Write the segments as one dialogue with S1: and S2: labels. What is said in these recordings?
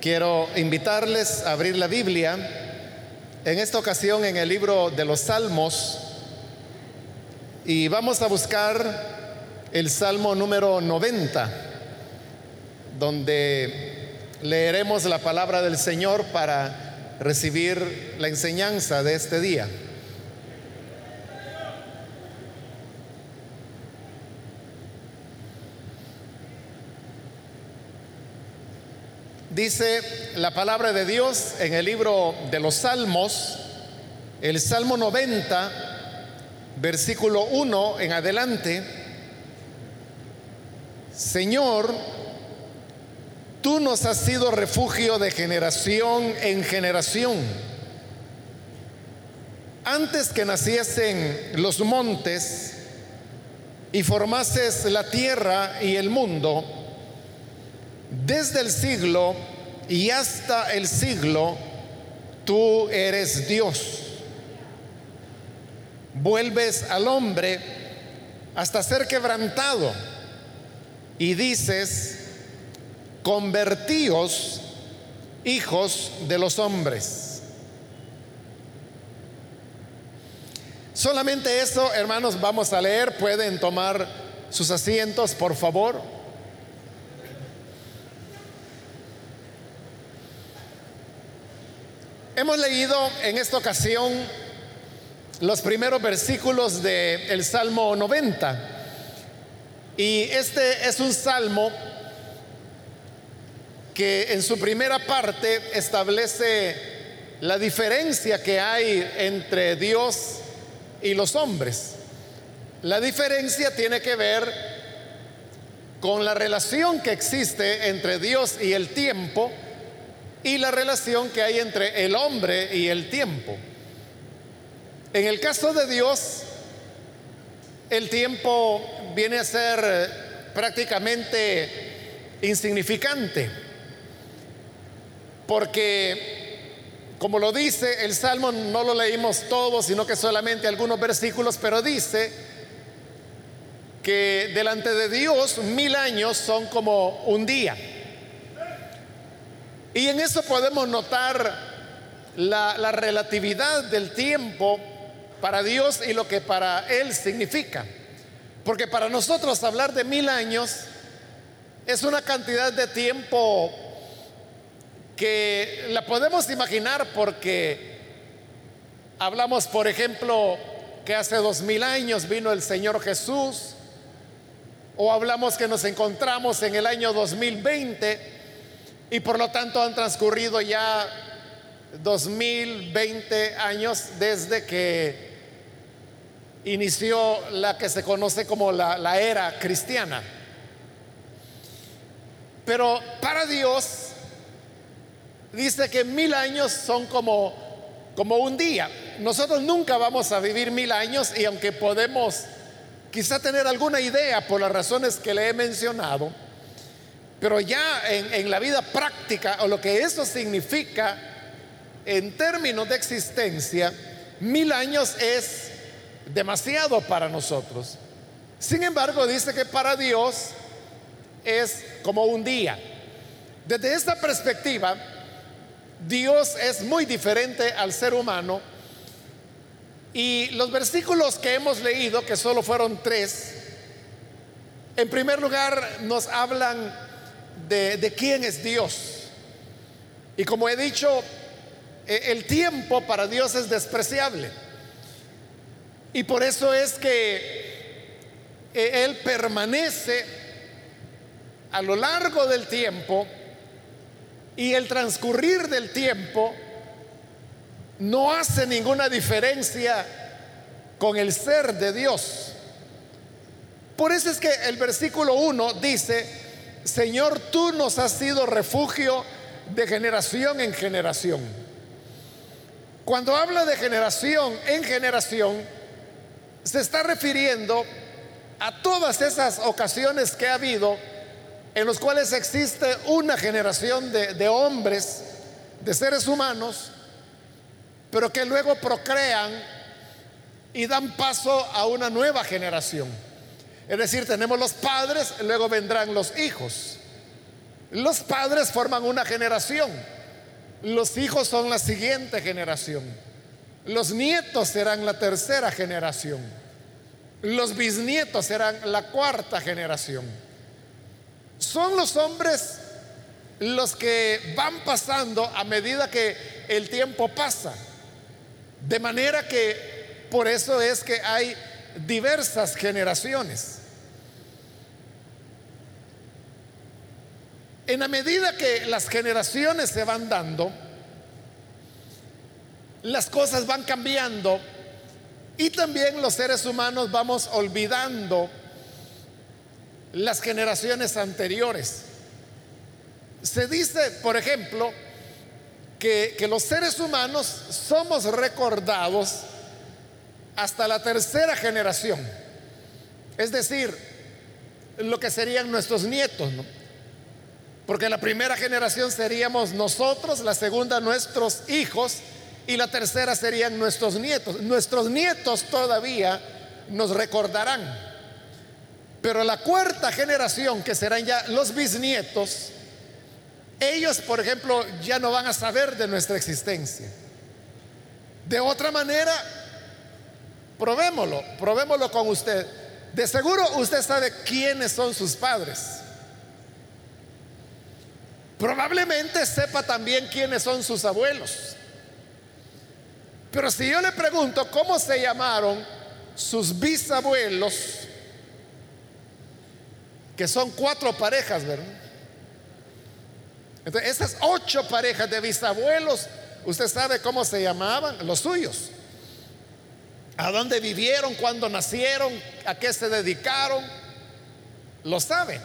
S1: Quiero invitarles a abrir la Biblia, en esta ocasión en el libro de los Salmos, y vamos a buscar el Salmo número 90, donde leeremos la palabra del Señor para recibir la enseñanza de este día. Dice la palabra de Dios en el libro de los Salmos, el Salmo 90, versículo 1 en adelante, Señor, tú nos has sido refugio de generación en generación. Antes que naciesen los montes y formases la tierra y el mundo, desde el siglo y hasta el siglo, tú eres Dios. Vuelves al hombre hasta ser quebrantado y dices, convertíos hijos de los hombres. Solamente eso, hermanos, vamos a leer. Pueden tomar sus asientos, por favor. Hemos leído en esta ocasión los primeros versículos del Salmo 90. Y este es un salmo que en su primera parte establece la diferencia que hay entre Dios y los hombres. La diferencia tiene que ver con la relación que existe entre Dios y el tiempo y la relación que hay entre el hombre y el tiempo. En el caso de Dios, el tiempo viene a ser prácticamente insignificante, porque como lo dice el Salmo, no lo leímos todo, sino que solamente algunos versículos, pero dice que delante de Dios mil años son como un día. Y en eso podemos notar la, relatividad del tiempo para Dios y lo que para Él significa. Porque para nosotros hablar de mil años es una cantidad de tiempo que la podemos imaginar porque hablamos, por ejemplo, que hace dos mil años vino el Señor Jesús, o hablamos que nos encontramos en el año 2020 y por lo tanto han transcurrido ya 2020 años desde que inició la que se conoce como la, era cristiana. Pero para Dios dice que mil años son como, como un día. Nosotros nunca vamos a vivir mil años y aunque podemos quizá tener alguna idea por las razones que le he mencionado, pero ya en, la vida práctica o lo que eso significa en términos de existencia, mil años es demasiado para nosotros. Sin embargo, dice que para Dios es como un día. Desde esta perspectiva, Dios es muy diferente al ser humano y los versículos que hemos leído, que solo fueron tres, en primer lugar nos hablan de, quién es Dios. Y como he dicho, e, el tiempo para Dios es despreciable. Y por eso es que e, Él permanece a lo largo del tiempo y el transcurrir del tiempo no hace ninguna diferencia con el ser de Dios. Por eso es que el versículo 1 dice, Señor, tú nos has sido refugio de generación en generación. Cuando habla de generación en generación, se está refiriendo a todas esas ocasiones que ha habido en los cuales existe una generación de, de hombres, de seres humanos, pero que luego procrean y dan paso a una nueva generación. Es decir, tenemos los padres, luego vendrán los hijos. Los padres forman una generación, los hijos son la siguiente generación, los nietos serán la tercera generación, los bisnietos serán la cuarta generación. Son los hombres los que van pasando a medida que el tiempo pasa. De manera que por eso es que hay diversas generaciones. En la medida que las generaciones se van dando, las cosas van cambiando y también los seres humanos vamos olvidando las generaciones anteriores. Se dice, por ejemplo, que, los seres humanos somos recordados hasta la tercera generación. Es decir, lo que serían nuestros nietos, Porque la primera generación seríamos nosotros, la segunda nuestros hijos y la tercera serían nuestros nietos. Nuestros nietos todavía nos recordarán. Pero la cuarta generación, que serán ya los bisnietos, ellos, por ejemplo, ya no van a saber de nuestra existencia. De otra manera, probémoslo, probémoslo con usted. De seguro usted sabe quiénes son sus padres. Probablemente sepa también quiénes son sus abuelos. Pero si yo le pregunto cómo se llamaron sus bisabuelos, que son cuatro parejas, ¿verdad? Entonces, esas ocho parejas de bisabuelos, usted sabe cómo se llamaban, los suyos. A dónde vivieron, cuándo nacieron, a qué se dedicaron. Lo sabe.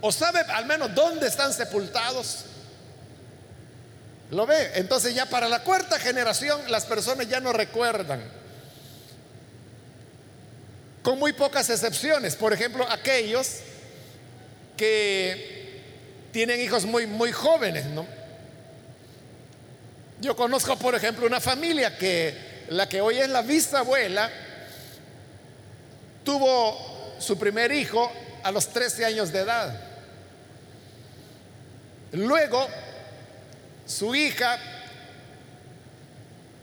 S1: O sabe al menos dónde están sepultados. ¿Lo ve? Entonces ya para la cuarta generación las personas ya no recuerdan. Con muy pocas excepciones. Por ejemplo, aquellos que tienen hijos muy, muy jóvenes, ¿no? Yo conozco, por ejemplo, una familia que la que hoy es la bisabuela tuvo su primer hijo a los 13 años de edad. Luego, su hija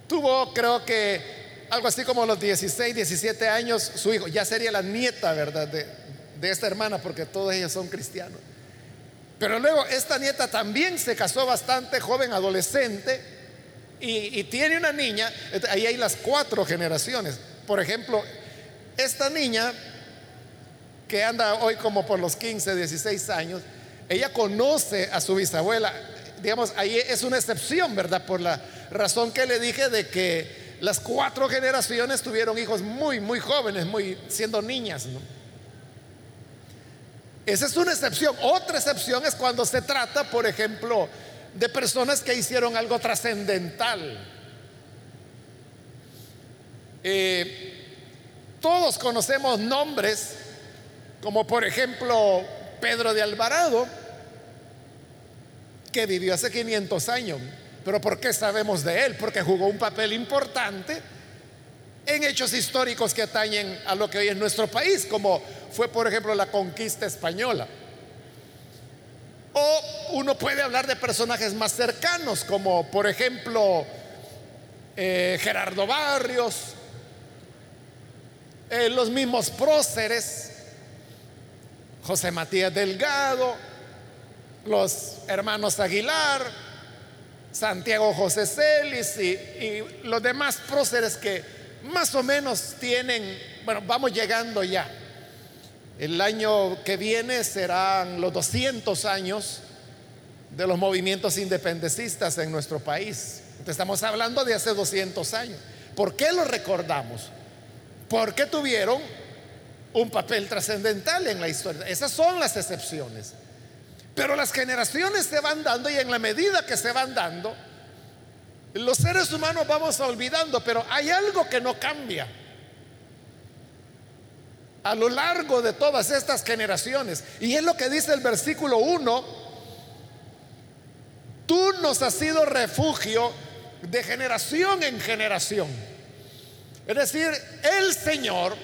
S1: tuvo, creo que, algo así como los 16, 17 años, su hijo, ya sería la nieta, ¿verdad? De, de esta hermana, porque todos ellos son cristianos. Pero luego esta nieta también se casó bastante joven, adolescente, y, tiene una niña, ahí hay las cuatro generaciones. Por ejemplo, esta niña que anda hoy como por los 15, 16 años, ella conoce a su bisabuela. Digamos, ahí es una excepción, ¿verdad? Por la razón que le dije de que las cuatro generaciones tuvieron hijos muy, muy jóvenes, muy siendo niñas. Esa es una excepción. Otra excepción es cuando se trata, por ejemplo, de personas que hicieron algo trascendental. Eh, todos conocemos nombres, como por ejemplo Pedro de Alvarado, que vivió hace 500 años. Pero ¿por qué sabemos de él? Porque jugó un papel importante en hechos históricos que atañen a lo que hoy es nuestro país, como fue por ejemplo la conquista española. O uno puede hablar de personajes más cercanos, como por ejemplo eh, Gerardo Barrios, eh, los mismos próceres, José Matías Delgado, los hermanos Aguilar, Santiago José Celis y, y los demás próceres que más o menos tienen, bueno, vamos llegando ya. El año que viene serán los 200 años de los movimientos independencistas en nuestro país. Estamos hablando de hace 200 años. ¿Por qué lo recordamos? Porque tuvieron un papel trascendental en la historia. Esas son las excepciones. Pero las generaciones se van dando y en la medida que se van dando, los seres humanos vamos olvidando, pero hay algo que no cambia. A lo largo de todas estas generaciones. Y es lo que dice el versículo 1. Tú nos has sido refugio de generación en generación. Es decir, el Señor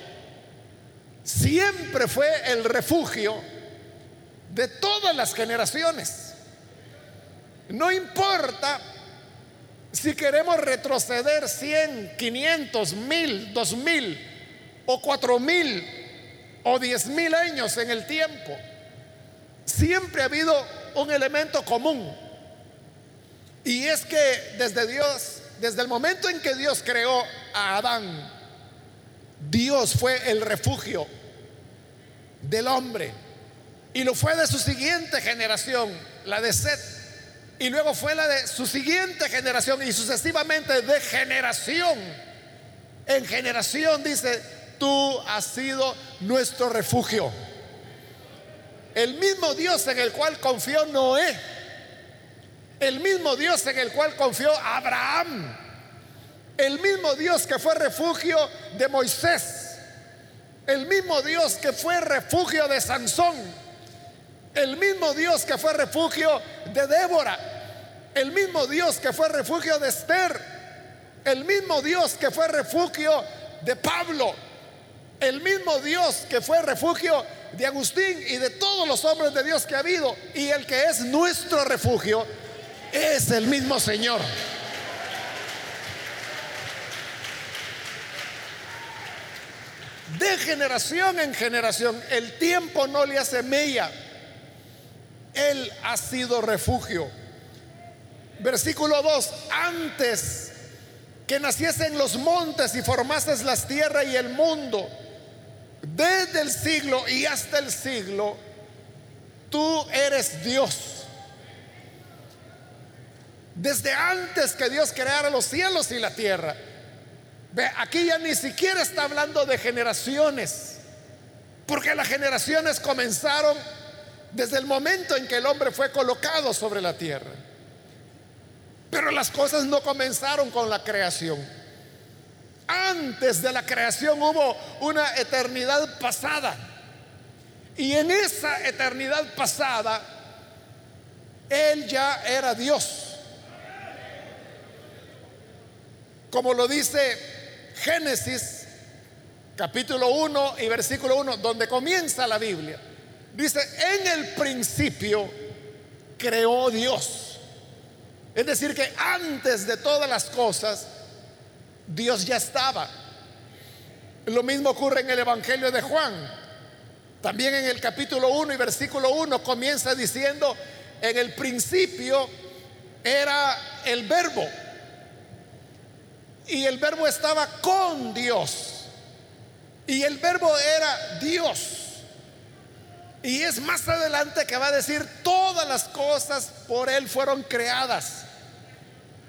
S1: siempre fue el refugio de todas las generaciones. No importa si queremos retroceder 100, 500, 1000, 2000 o 4000 o 10000 años en el tiempo, siempre ha habido un elemento común. Y es que desde Dios, desde el momento en que Dios creó a Adán, Dios fue el refugio del hombre. Y lo fue de su siguiente generación, la de Seth. Y luego fue la de su siguiente generación y sucesivamente de generación en generación, dice, tú has sido nuestro refugio. El mismo Dios en el cual confió Noé, el mismo Dios en el cual confió Abraham, el mismo Dios que fue refugio de Moisés, el mismo Dios que fue refugio de Sansón, el mismo Dios que fue refugio de Débora, el mismo Dios que fue refugio de Esther, el mismo Dios que fue refugio de Pablo, el mismo Dios que fue refugio de Agustín y de todos los hombres de Dios que ha habido, y el que es nuestro refugio, es el mismo Señor. De generación en generación, el tiempo no le hace mella él ha sido refugio. Versículo 2, antes que naciesen los montes y formases las tierras y el mundo, desde el siglo y hasta el siglo, tú eres Dios. Desde antes que Dios creara los cielos y la tierra. Ve, aquí ya ni siquiera está hablando de generaciones, porque las generaciones comenzaron desde el momento en que el hombre fue colocado sobre la tierra. Pero las cosas no comenzaron con la creación. Antes de la creación hubo una eternidad pasada. Y en esa eternidad pasada, Él ya era Dios. Como lo dice Génesis capítulo 1 y versículo 1, donde comienza la Biblia. Dice, en el principio creó Dios. Es decir, que antes de todas las cosas, Dios ya estaba. Lo mismo ocurre en el Evangelio de Juan. También en el capítulo 1 y versículo 1 comienza diciendo, en el principio era el verbo. Y el verbo estaba con Dios. Y el verbo era Dios. Y es más adelante que va a decir, todas las cosas por Él fueron creadas.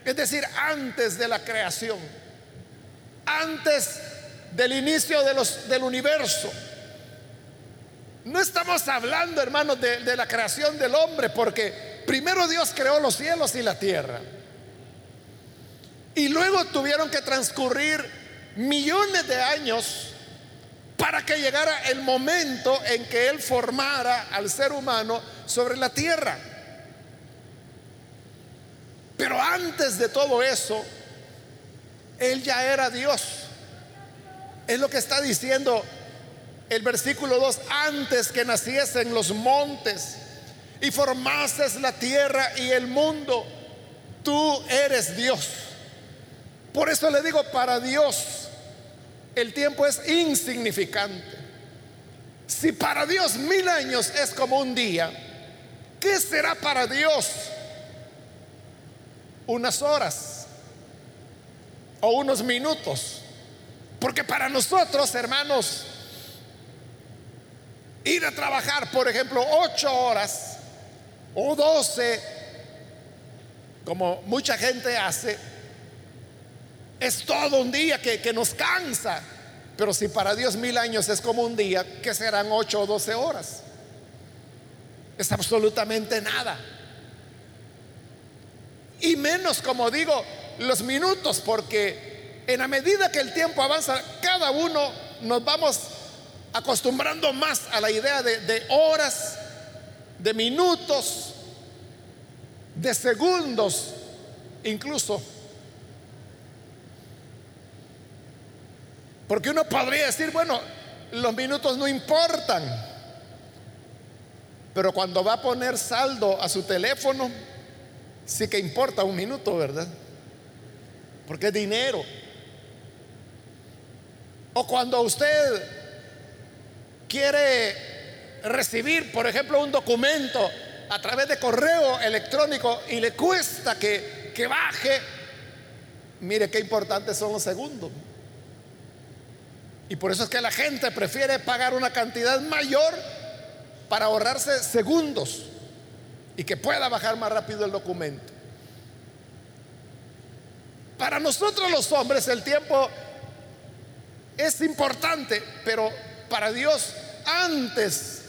S1: Es decir, antes de la creación, antes del inicio de los, del universo. No estamos hablando, hermanos, de, de la creación del hombre, porque primero Dios creó los cielos y la tierra. Y luego tuvieron que transcurrir millones de años para que llegara el momento en que Él formara al ser humano sobre la tierra. Pero antes de todo eso, Él ya era Dios. Es lo que está diciendo el versículo 2, antes que naciesen los montes y formases la tierra y el mundo, tú eres Dios. Por eso le digo, para Dios el tiempo es insignificante. Si para Dios mil años es como un día, ¿qué será para Dios unas horas o unos minutos? Porque para nosotros, hermanos, ir a trabajar, por ejemplo, ocho horas o doce, como mucha gente hace, es todo un día que, nos cansa. Pero si para Dios mil años es como un día, que serán ocho o doce horas? Es absolutamente nada. Y menos, como digo, los minutos, porque en la medida que el tiempo avanza, cada uno nos vamos acostumbrando más a la idea de, de horas, de minutos, de segundos, incluso Porque uno podría decir, bueno, los minutos no importan. Pero cuando va a poner saldo a su teléfono, sí que importa un minuto, ¿verdad? Porque es dinero. O cuando usted quiere recibir, por ejemplo, un documento a través de correo electrónico y le cuesta que, que baje, mire qué importantes son los segundos. Y por eso es que la gente prefiere pagar una cantidad mayor para ahorrarse segundos y que pueda bajar más rápido el documento. Para nosotros los hombres el tiempo es importante, pero para Dios antes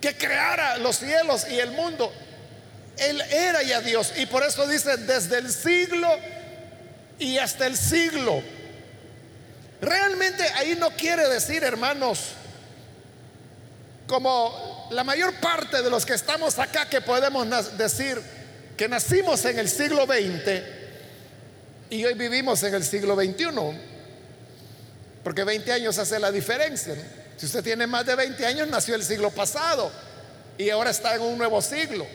S1: que creara los cielos y el mundo, Él era ya Dios. Y por eso dice, desde el siglo y hasta el siglo. Realmente ahí no quiere decir, hermanos, como la mayor parte de los que estamos acá que podemos decir que nacimos en el siglo XX y hoy vivimos en el siglo XXI, porque 20 años hace la diferencia. Si usted tiene más de 20 años, nació el siglo pasado y ahora está en un nuevo siglo.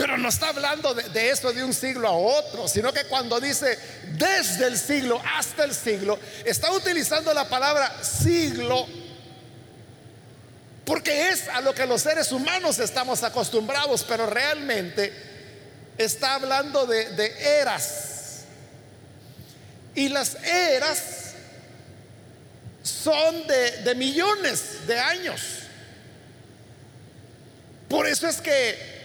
S1: Pero no está hablando de, de, eso de un siglo a otro, sino que cuando dice desde el siglo hasta el siglo, está utilizando la palabra siglo porque es a lo que los seres humanos estamos acostumbrados, pero realmente está hablando de, de eras. Y las eras son de, de millones de años. Por eso es que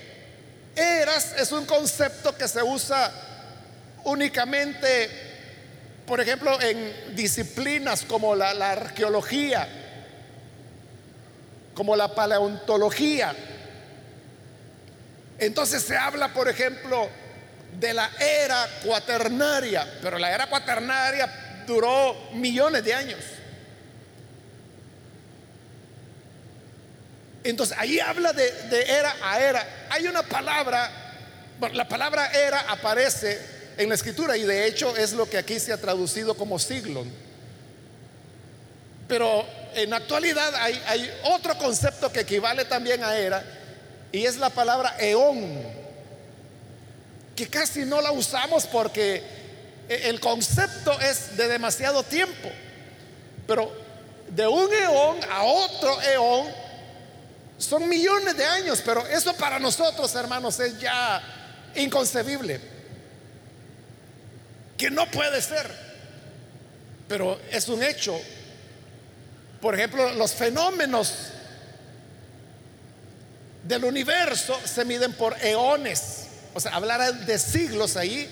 S1: eras es un concepto que se usa únicamente, por ejemplo, en disciplinas como la, arqueología, como la paleontología. Entonces se habla, por ejemplo, de la era cuaternaria, pero la era cuaternaria duró millones de años. Entonces ahí habla de, era a era. Hay una palabra, la palabra era aparece en la escritura y de hecho es lo que aquí se ha traducido como siglo. Pero en actualidad hay, hay otro concepto que equivale también a era y es la palabra eón, que casi no la usamos porque el concepto es de demasiado tiempo. Pero de un eón a otro eón son millones de años, pero eso para nosotros, hermanos, es ya inconcebible. Que no puede ser, pero es un hecho. Por ejemplo, los fenómenos del universo se miden por eones. O sea, hablar de siglos ahí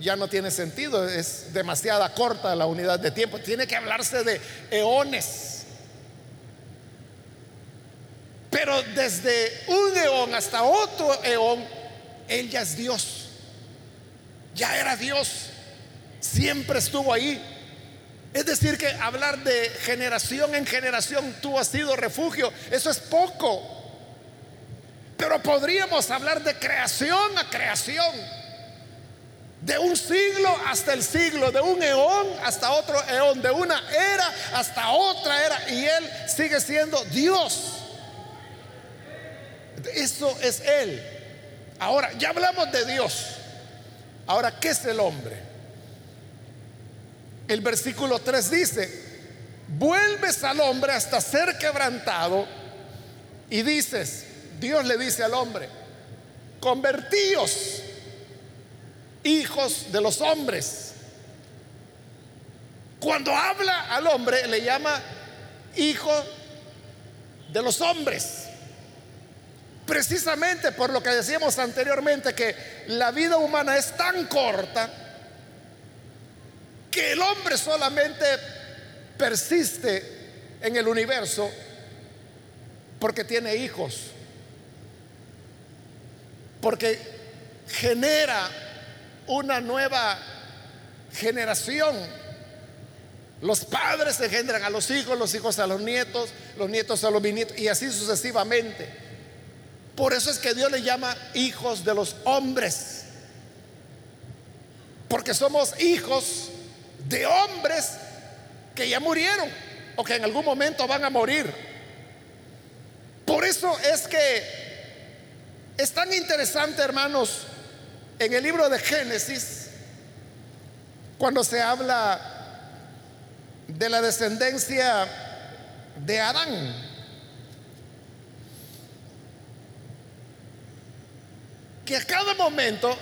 S1: ya no tiene sentido, es demasiada corta la unidad de tiempo. Tiene que hablarse de eones. Pero desde un eón hasta otro eón, Él ya es Dios. Ya era Dios. Siempre estuvo ahí. Es decir, que hablar de generación en generación, tú has sido refugio, eso es poco. Pero podríamos hablar de creación a creación. De un siglo hasta el siglo, de un eón hasta otro eón, de una era hasta otra era. Y Él sigue siendo Dios. Eso es Él. Ahora, ya hablamos de Dios. Ahora, ¿qué es el hombre? El versículo 3 dice, vuelves al hombre hasta ser quebrantado y dices, Dios le dice al hombre, convertíos hijos de los hombres. Cuando habla al hombre le llama hijo de los hombres. Precisamente por lo que decíamos anteriormente, que la vida humana es tan corta que el hombre solamente persiste en el universo porque tiene hijos, porque genera una nueva generación. Los padres engendran a los hijos, los hijos a los nietos, los nietos a los bisnietos y así sucesivamente. Por eso es que Dios le llama hijos de los hombres. Porque somos hijos de hombres que ya murieron o que en algún momento van a morir. Por eso es que Es tan interesante, hermanos, en el libro de Génesis, cuando se habla de la descendencia de Adán. Que a cada momento,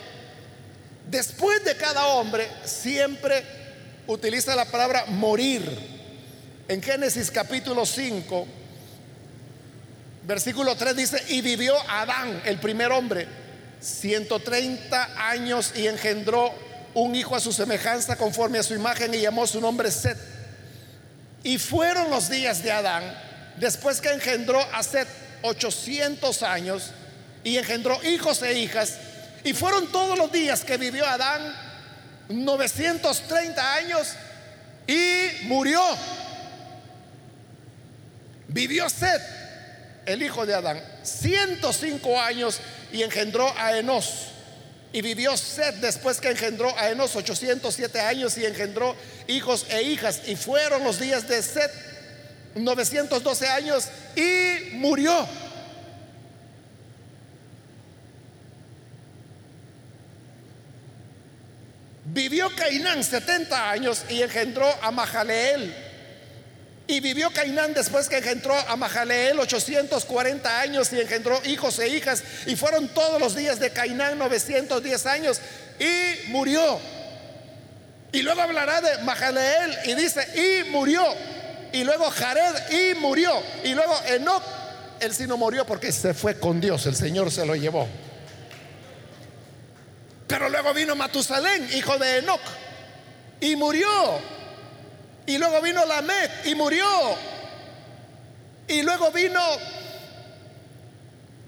S1: después de cada hombre, siempre utiliza la palabra morir. En Génesis capítulo 5, versículo 3 dice, y vivió Adán, el primer hombre, 130 años y engendró un hijo a su semejanza conforme a su imagen y llamó su nombre Set. Y fueron los días de Adán, después que engendró a Set 800 años y engendró hijos e hijas, y fueron todos los días que vivió Adán 930 años y murió. Vivió Set, el hijo de Adán, 105 años y engendró a Enos. Y vivió Seth después que engendró a Enos 807 años y engendró hijos e hijas. Y fueron los días de Seth 912 años y murió. Vivió Cainán 70 años y engendró a Mahaleel y vivió Cainán después que engendró a Mahaleel 840 años y engendró hijos e hijas. Y fueron todos los días de Cainán 910 años y murió. Y luego hablará de Mahaleel y dice, y murió. Y luego Jared y murió. Y luego Enoch, él sí no murió porque se fue con Dios, el Señor se lo llevó. Pero luego vino Matusalén, hijo de Enoch, y murió. Y luego vino Lamech y murió. Y luego vino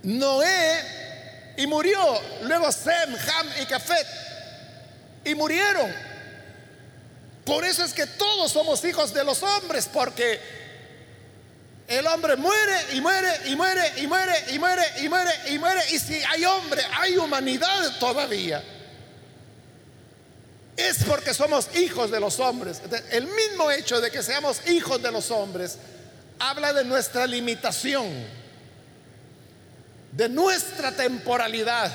S1: Noé y murió. Luego Sem, Ham y Cafet y murieron. Por eso es que todos somos hijos de los hombres, porque el hombre muere y muere y muere y muere y muere y muere y muere. Y si hay hombre, hay humanidad todavía es porque somos hijos de los hombres. El mismo hecho de que seamos hijos de los hombres habla de nuestra limitación, de nuestra temporalidad,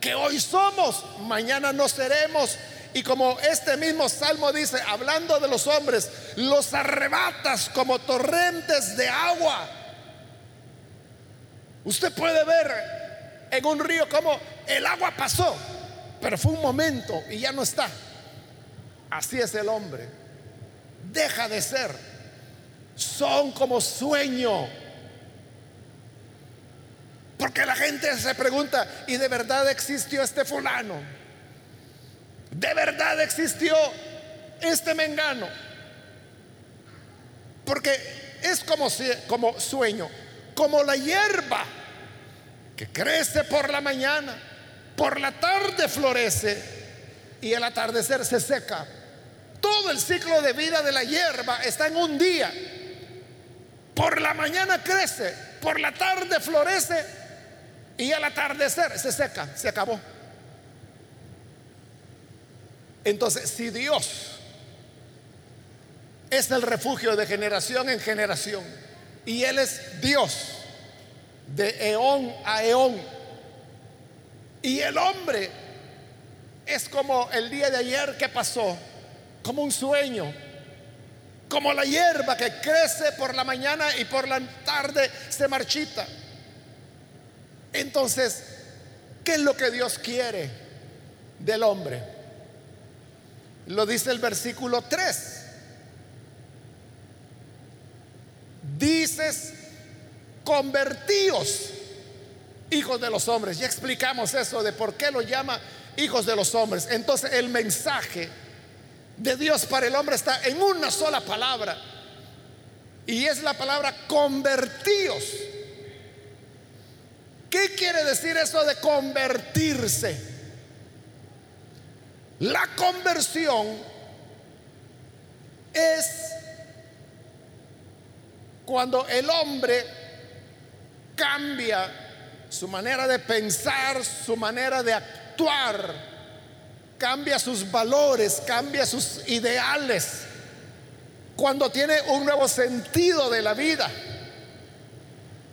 S1: que hoy somos, mañana no seremos. Y como este mismo salmo dice, hablando de los hombres, los arrebatas como torrentes de agua. Usted puede ver en un río como el agua pasó pero fue un momento y ya no está. Así es el hombre. Deja de ser. Son como sueño. Porque la gente se pregunta, ¿y de verdad existió este fulano? ¿De verdad existió este mengano? Porque es como, como sueño, como la hierba que crece por la mañana por la tarde florece y el atardecer se seca. Todo el ciclo de vida de la hierba está en un día. Por la mañana crece, por la tarde florece y al atardecer se seca, se acabó. Entonces, si Dios es el refugio de generación en generación y Él es Dios de eón a eón, y el hombre es como el día de ayer que pasó, como un sueño, como la hierba que crece por la mañana y por la tarde se marchita. Entonces, ¿qué es lo que Dios quiere del hombre? Lo dice el versículo 3. Dices, convertíos hijos de los hombres. Ya explicamos eso de por qué lo llama hijos de los hombres. Entonces el mensaje de Dios para el hombre está en una sola palabra. Y es la palabra convertíos. ¿Qué quiere decir eso de convertirse? La conversión es cuando el hombre cambia su manera de pensar, su manera de actuar, cambia sus valores, cambia sus ideales, cuando tiene un nuevo sentido de la vida.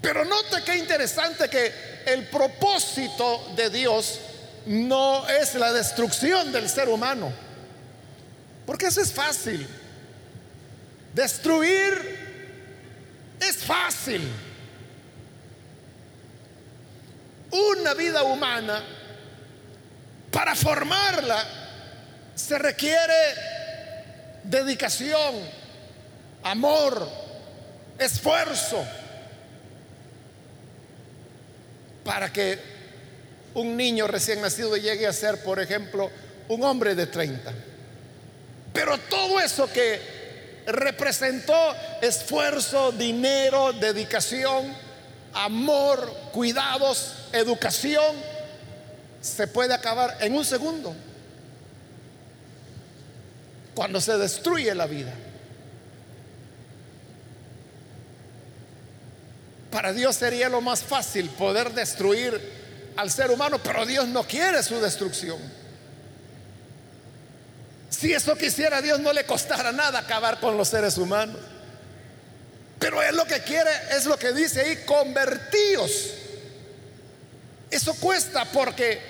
S1: Pero note qué interesante que el propósito de Dios no es la destrucción del ser humano. Porque eso es fácil. Destruir es fácil. Una vida humana, para formarla, se requiere dedicación, amor, esfuerzo, para que un niño recién nacido llegue a ser, por ejemplo, un hombre de 30. Pero todo eso que representó esfuerzo, dinero, dedicación, amor, cuidados, educación, se puede acabar en un segundo. Cuando se destruye la vida. Para Dios sería lo más fácil poder destruir al ser humano, pero Dios no quiere su destrucción. Si eso quisiera Dios no le costara nada acabar con los seres humanos. Pero Él lo que quiere es lo que dice ahí, convertíos. Eso cuesta porque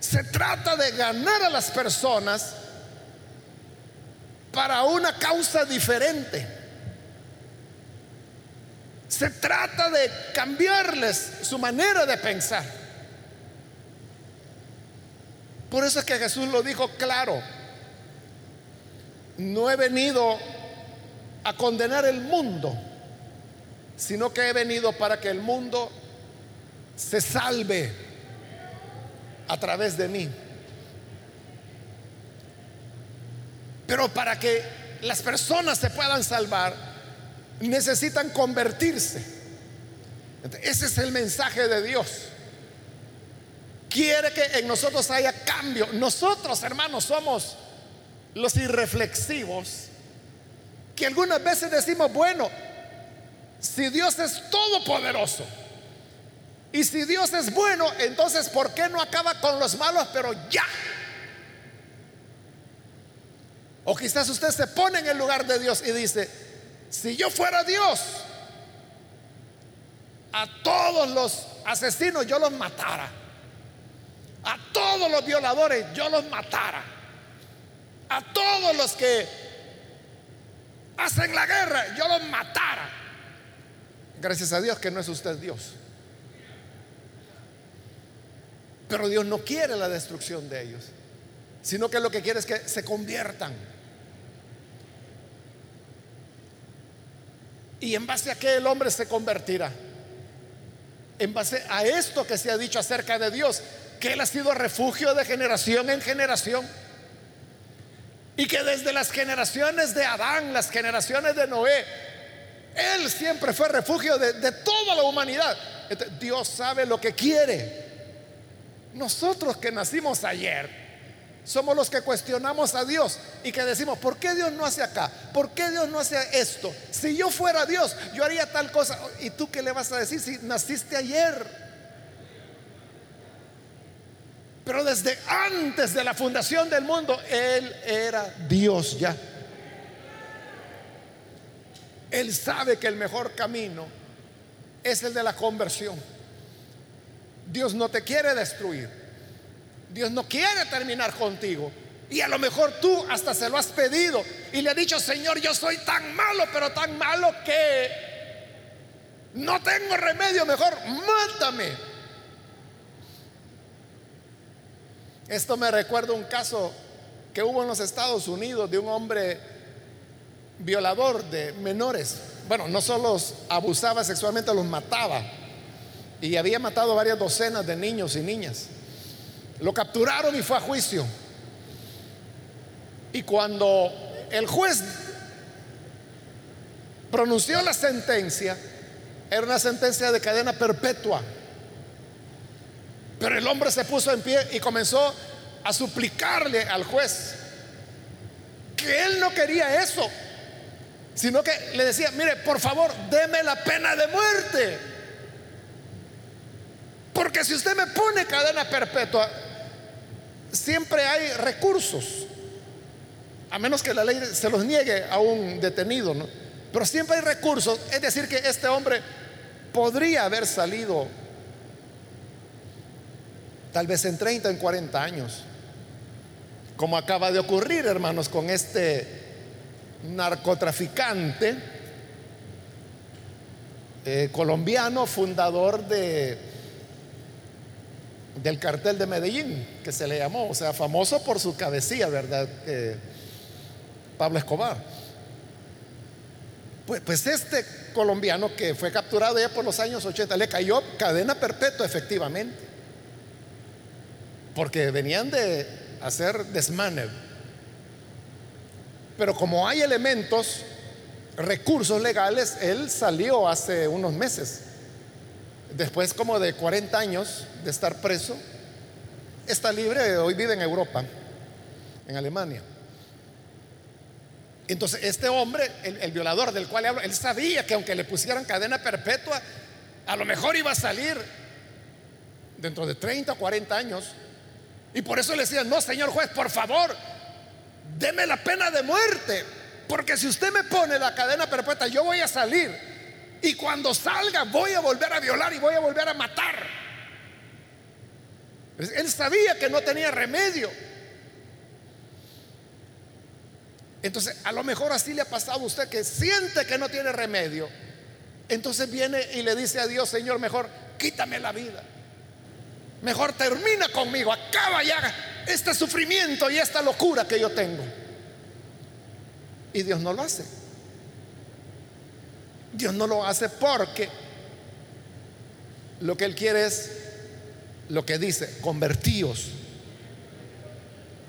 S1: se trata de ganar a las personas para una causa diferente. Se trata de cambiarles su manera de pensar. Por eso es que Jesús lo dijo claro no he venido a condenar el mundo, sino que he venido para que el mundo se salve a través de mí. Pero para que las personas se puedan salvar, necesitan convertirse. Ese es el mensaje de Dios. Quiere que en nosotros haya cambio. Nosotros, hermanos, somos los irreflexivos, que algunas veces decimos, bueno, si Dios es todopoderoso y si Dios es bueno, entonces ¿por qué no acaba con los malos, pero ya? O quizás usted se pone en el lugar de Dios y dice, si yo fuera Dios, a todos los asesinos yo los matara. A todos los violadores yo los matara a todos los que hacen la guerra, yo los matara. Gracias a Dios que no es usted Dios. Pero Dios no quiere la destrucción de ellos, sino que lo que quiere es que se conviertan. ¿Y en base a qué el hombre se convertirá? En base a esto que se ha dicho acerca de Dios, que Él ha sido refugio de generación en generación y que desde las generaciones de Adán, las generaciones de Noé, Él siempre fue refugio de, toda la humanidad. Dios sabe lo que quiere. Nosotros que nacimos ayer, somos los que cuestionamos a Dios y que decimos, ¿por qué Dios no hace acá? ¿Por qué Dios no hace esto? Si yo fuera Dios, yo haría tal cosa. ¿Y tú qué le vas a decir si naciste ayer? Pero desde antes de la fundación del mundo, Él era Dios ya. Él sabe que el mejor camino es el de la conversión. Dios no te quiere destruir. Dios no quiere terminar contigo. Y a lo mejor tú hasta se lo has pedido y le has dicho, Señor, yo soy tan malo, pero tan malo que no tengo remedio, mejor mátame. Esto me recuerda un caso que hubo en los Estados Unidos de un hombre violador de menores. Bueno, no solo abusaba sexualmente, los mataba. Y había matado varias docenas de niños y niñas. Lo capturaron y fue a juicio. Y cuando el juez pronunció la sentencia, era una sentencia de cadena perpetua. Pero el hombre se puso en pie y comenzó a suplicarle al juez que él no quería eso, sino que le decía, mire, por favor, deme la pena de muerte. Porque si usted me pone cadena perpetua, siempre hay recursos, a menos que la ley se los niegue a un detenido, ¿no? Pero siempre hay recursos, es decir, que este hombre podría haber salido tal vez en 30, en 40 años, como acaba de ocurrir, hermanos, con este narcotraficante eh, colombiano, fundador de, del cartel de Medellín, que se le llamó, o sea, famoso por su cabecilla, ¿verdad? Pablo Escobar. Pues, pues, este colombiano que fue capturado ya por los años 80 le cayó cadena perpetua efectivamente, porque venían de hacer desmane. Pero como hay elementos, recursos legales, él salió hace unos meses, después como de 40 años de estar preso, está libre, hoy vive en Europa, en Alemania. Entonces, este hombre, el, violador del cual hablo, él sabía que aunque le pusieran cadena perpetua, a lo mejor iba a salir dentro de 30 o 40 años. Y por eso le decían, no, señor juez, por favor, deme la pena de muerte. Porque si usted me pone la cadena perpetua, yo voy a salir. Y cuando salga, voy a volver a violar y voy a volver a matar. Él sabía que no tenía remedio. Entonces, a lo mejor así le ha pasado a usted que siente que no tiene remedio. Entonces viene y le dice a Dios, Señor, mejor quítame la vida. Mejor termina conmigo, acaba ya este sufrimiento y esta locura que yo tengo. Y Dios no lo hace. Dios no lo hace porque lo que Él quiere es lo que dice, convertíos.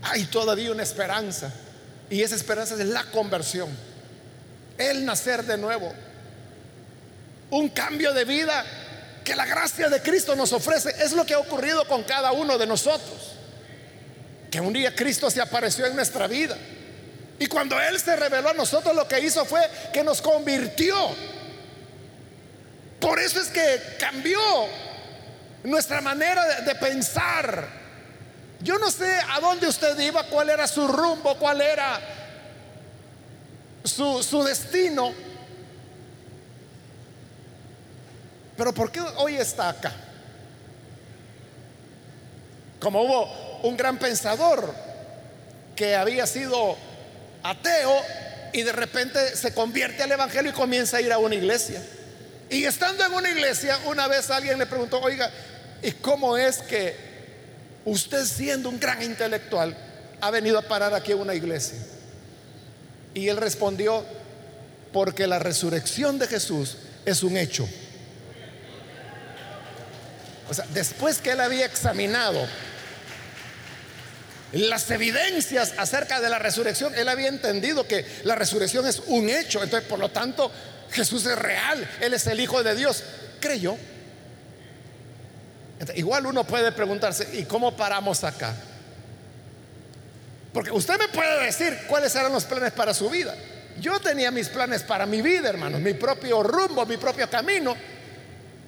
S1: Hay todavía una esperanza. Y esa esperanza es la conversión, el nacer de nuevo, un cambio de vida que la gracia de Cristo nos ofrece. Es lo que ha ocurrido con cada uno de nosotros. Que un día Cristo se apareció en nuestra vida. Y cuando Él se reveló a nosotros, lo que hizo fue que nos convirtió. Por eso es que cambió nuestra manera de, pensar yo no sé a dónde usted iba, cuál era su rumbo, cuál era su, su destino. Pero ¿por qué hoy está acá? Como hubo un gran pensador que había sido ateo y de repente se convierte al Evangelio y comienza a ir a una iglesia. Y estando en una iglesia, una vez alguien le preguntó, oiga, ¿y cómo es que usted siendo un gran intelectual ha venido a parar aquí en una iglesia. Y él respondió, porque la resurrección de Jesús es un hecho. O sea, después que él había examinado las evidencias acerca de la resurrección, él había entendido que la resurrección es un hecho. Entonces, por lo tanto, Jesús es real, Él es el Hijo de Dios. Creyó. Igual uno puede preguntarse, ¿y cómo paramos acá? Porque usted me puede decir cuáles eran los planes para su vida. Yo tenía mis planes para mi vida, hermanos, mi propio rumbo, mi propio camino,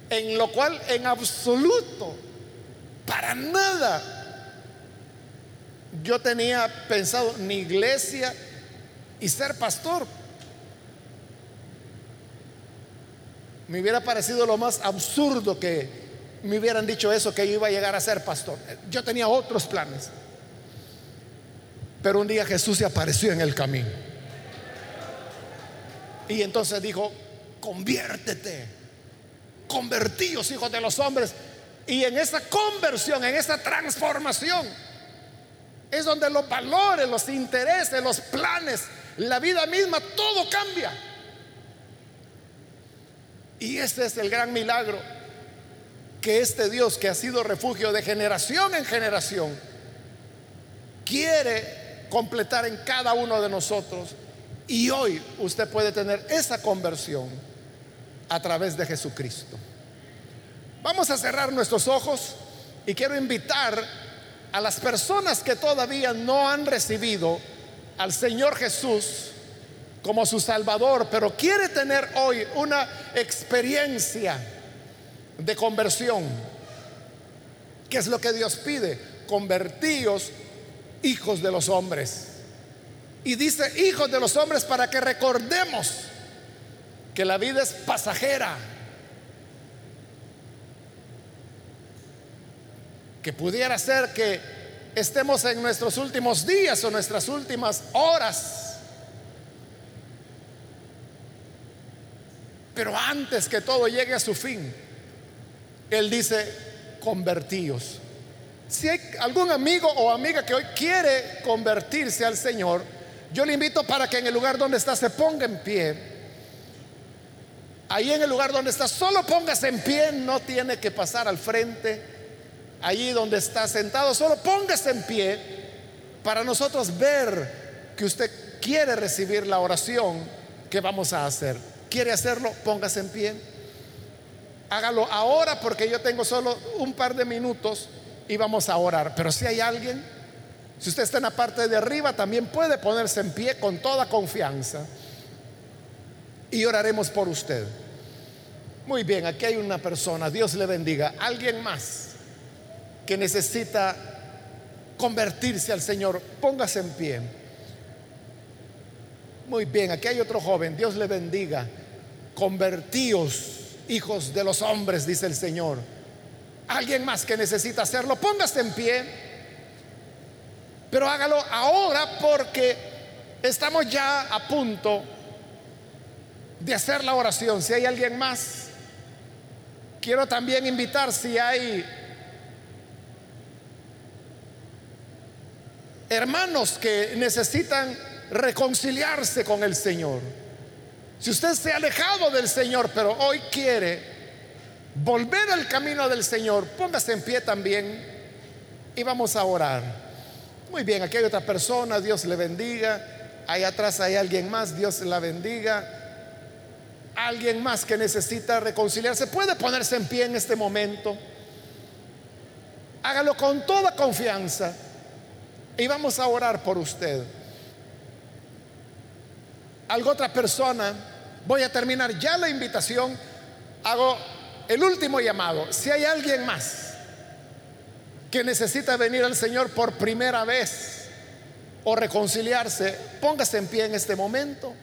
S1: en lo cual en absoluto, para nada, yo tenía pensado ni iglesia y ser pastor. Me hubiera parecido lo más absurdo que me hubieran dicho eso, que yo iba a llegar a ser pastor. Yo tenía otros planes. Pero un día Jesús se apareció en el camino. Y entonces dijo, conviértete, convertíos hijos de los hombres. Y en esa conversión, en esa transformación, es donde los valores, los intereses, los planes, la vida misma, todo cambia. Y ese es el gran milagro que este Dios que ha sido refugio de generación en generación, quiere completar en cada uno de nosotros. Y hoy usted puede tener esa conversión a través de Jesucristo. Vamos a cerrar nuestros ojos y quiero invitar a las personas que todavía no han recibido al Señor Jesús como su Salvador, pero quiere tener hoy una experiencia de conversión. ¿Qué es lo que Dios pide? Convertíos hijos de los hombres. Y dice hijos de los hombres para que recordemos que la vida es pasajera. Que pudiera ser que estemos en nuestros últimos días o nuestras últimas horas. Pero antes que todo llegue a su fin, Él dice, convertíos. Si hay algún amigo o amiga que hoy quiere convertirse al Señor, yo le invito para que en el lugar donde está se ponga en pie. Ahí en el lugar donde está, solo póngase en pie, no tiene que pasar al frente. Allí donde está sentado, solo póngase en pie para nosotros ver que usted quiere recibir la oración que vamos a hacer. ¿Quiere hacerlo? Póngase en pie. Hágalo ahora porque yo tengo solo un par de minutos y vamos a orar. Pero si hay alguien, si usted está en la parte de arriba, también puede ponerse en pie con toda confianza y oraremos por usted. Muy bien, aquí hay una persona, Dios le bendiga. Alguien más que necesita convertirse al Señor, póngase en pie. Muy bien, aquí hay otro joven, Dios le bendiga. Convertíos, hijos de los hombres, dice el Señor. Alguien más que necesita hacerlo, póngase en pie. Pero hágalo ahora porque estamos ya a punto de hacer la oración. Si hay alguien más, quiero también invitar si hay hermanos que necesitan reconciliarse con el Señor. Si usted se ha alejado del Señor, pero hoy quiere volver al camino del Señor, póngase en pie también y vamos a orar. Muy bien, aquí hay otra persona, Dios le bendiga. Ahí atrás hay alguien más, Dios la bendiga. Alguien más que necesita reconciliarse, puede ponerse en pie en este momento. Hágalo con toda confianza y vamos a orar por usted. Algo otra persona, voy a terminar ya la invitación, hago el último llamado. Si hay alguien más que necesita venir al Señor por primera vez o reconciliarse, póngase en pie en este momento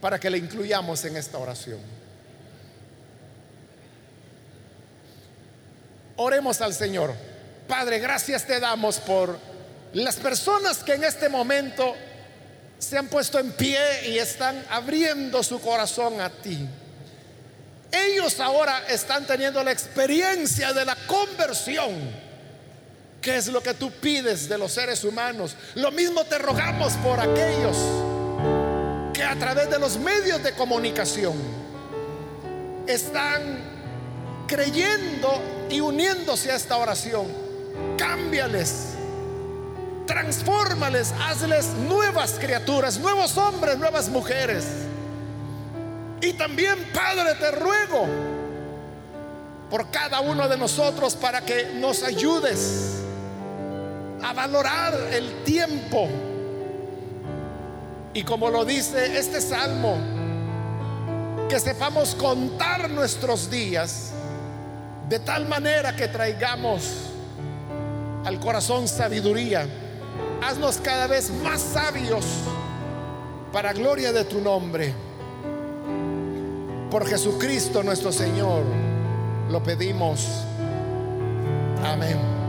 S1: para que le incluyamos en esta oración. Oremos al Señor. Padre, gracias te damos por las personas que en este momento se han puesto en pie y están abriendo su corazón a ti. Ellos ahora están teniendo la experiencia de la conversión, que es lo que tú pides de los seres humanos. Lo mismo te rogamos por aquellos que a través de los medios de comunicación están creyendo y uniéndose a esta oración. Cámbiales transfórmales, hazles nuevas criaturas, nuevos hombres, nuevas mujeres. Y también, Padre, te ruego por cada uno de nosotros para que nos ayudes a valorar el tiempo. Y como lo dice este salmo, que sepamos contar nuestros días de tal manera que traigamos al corazón sabiduría Haznos cada vez más sabios para gloria de tu nombre. Por Jesucristo nuestro Señor lo pedimos. Amén.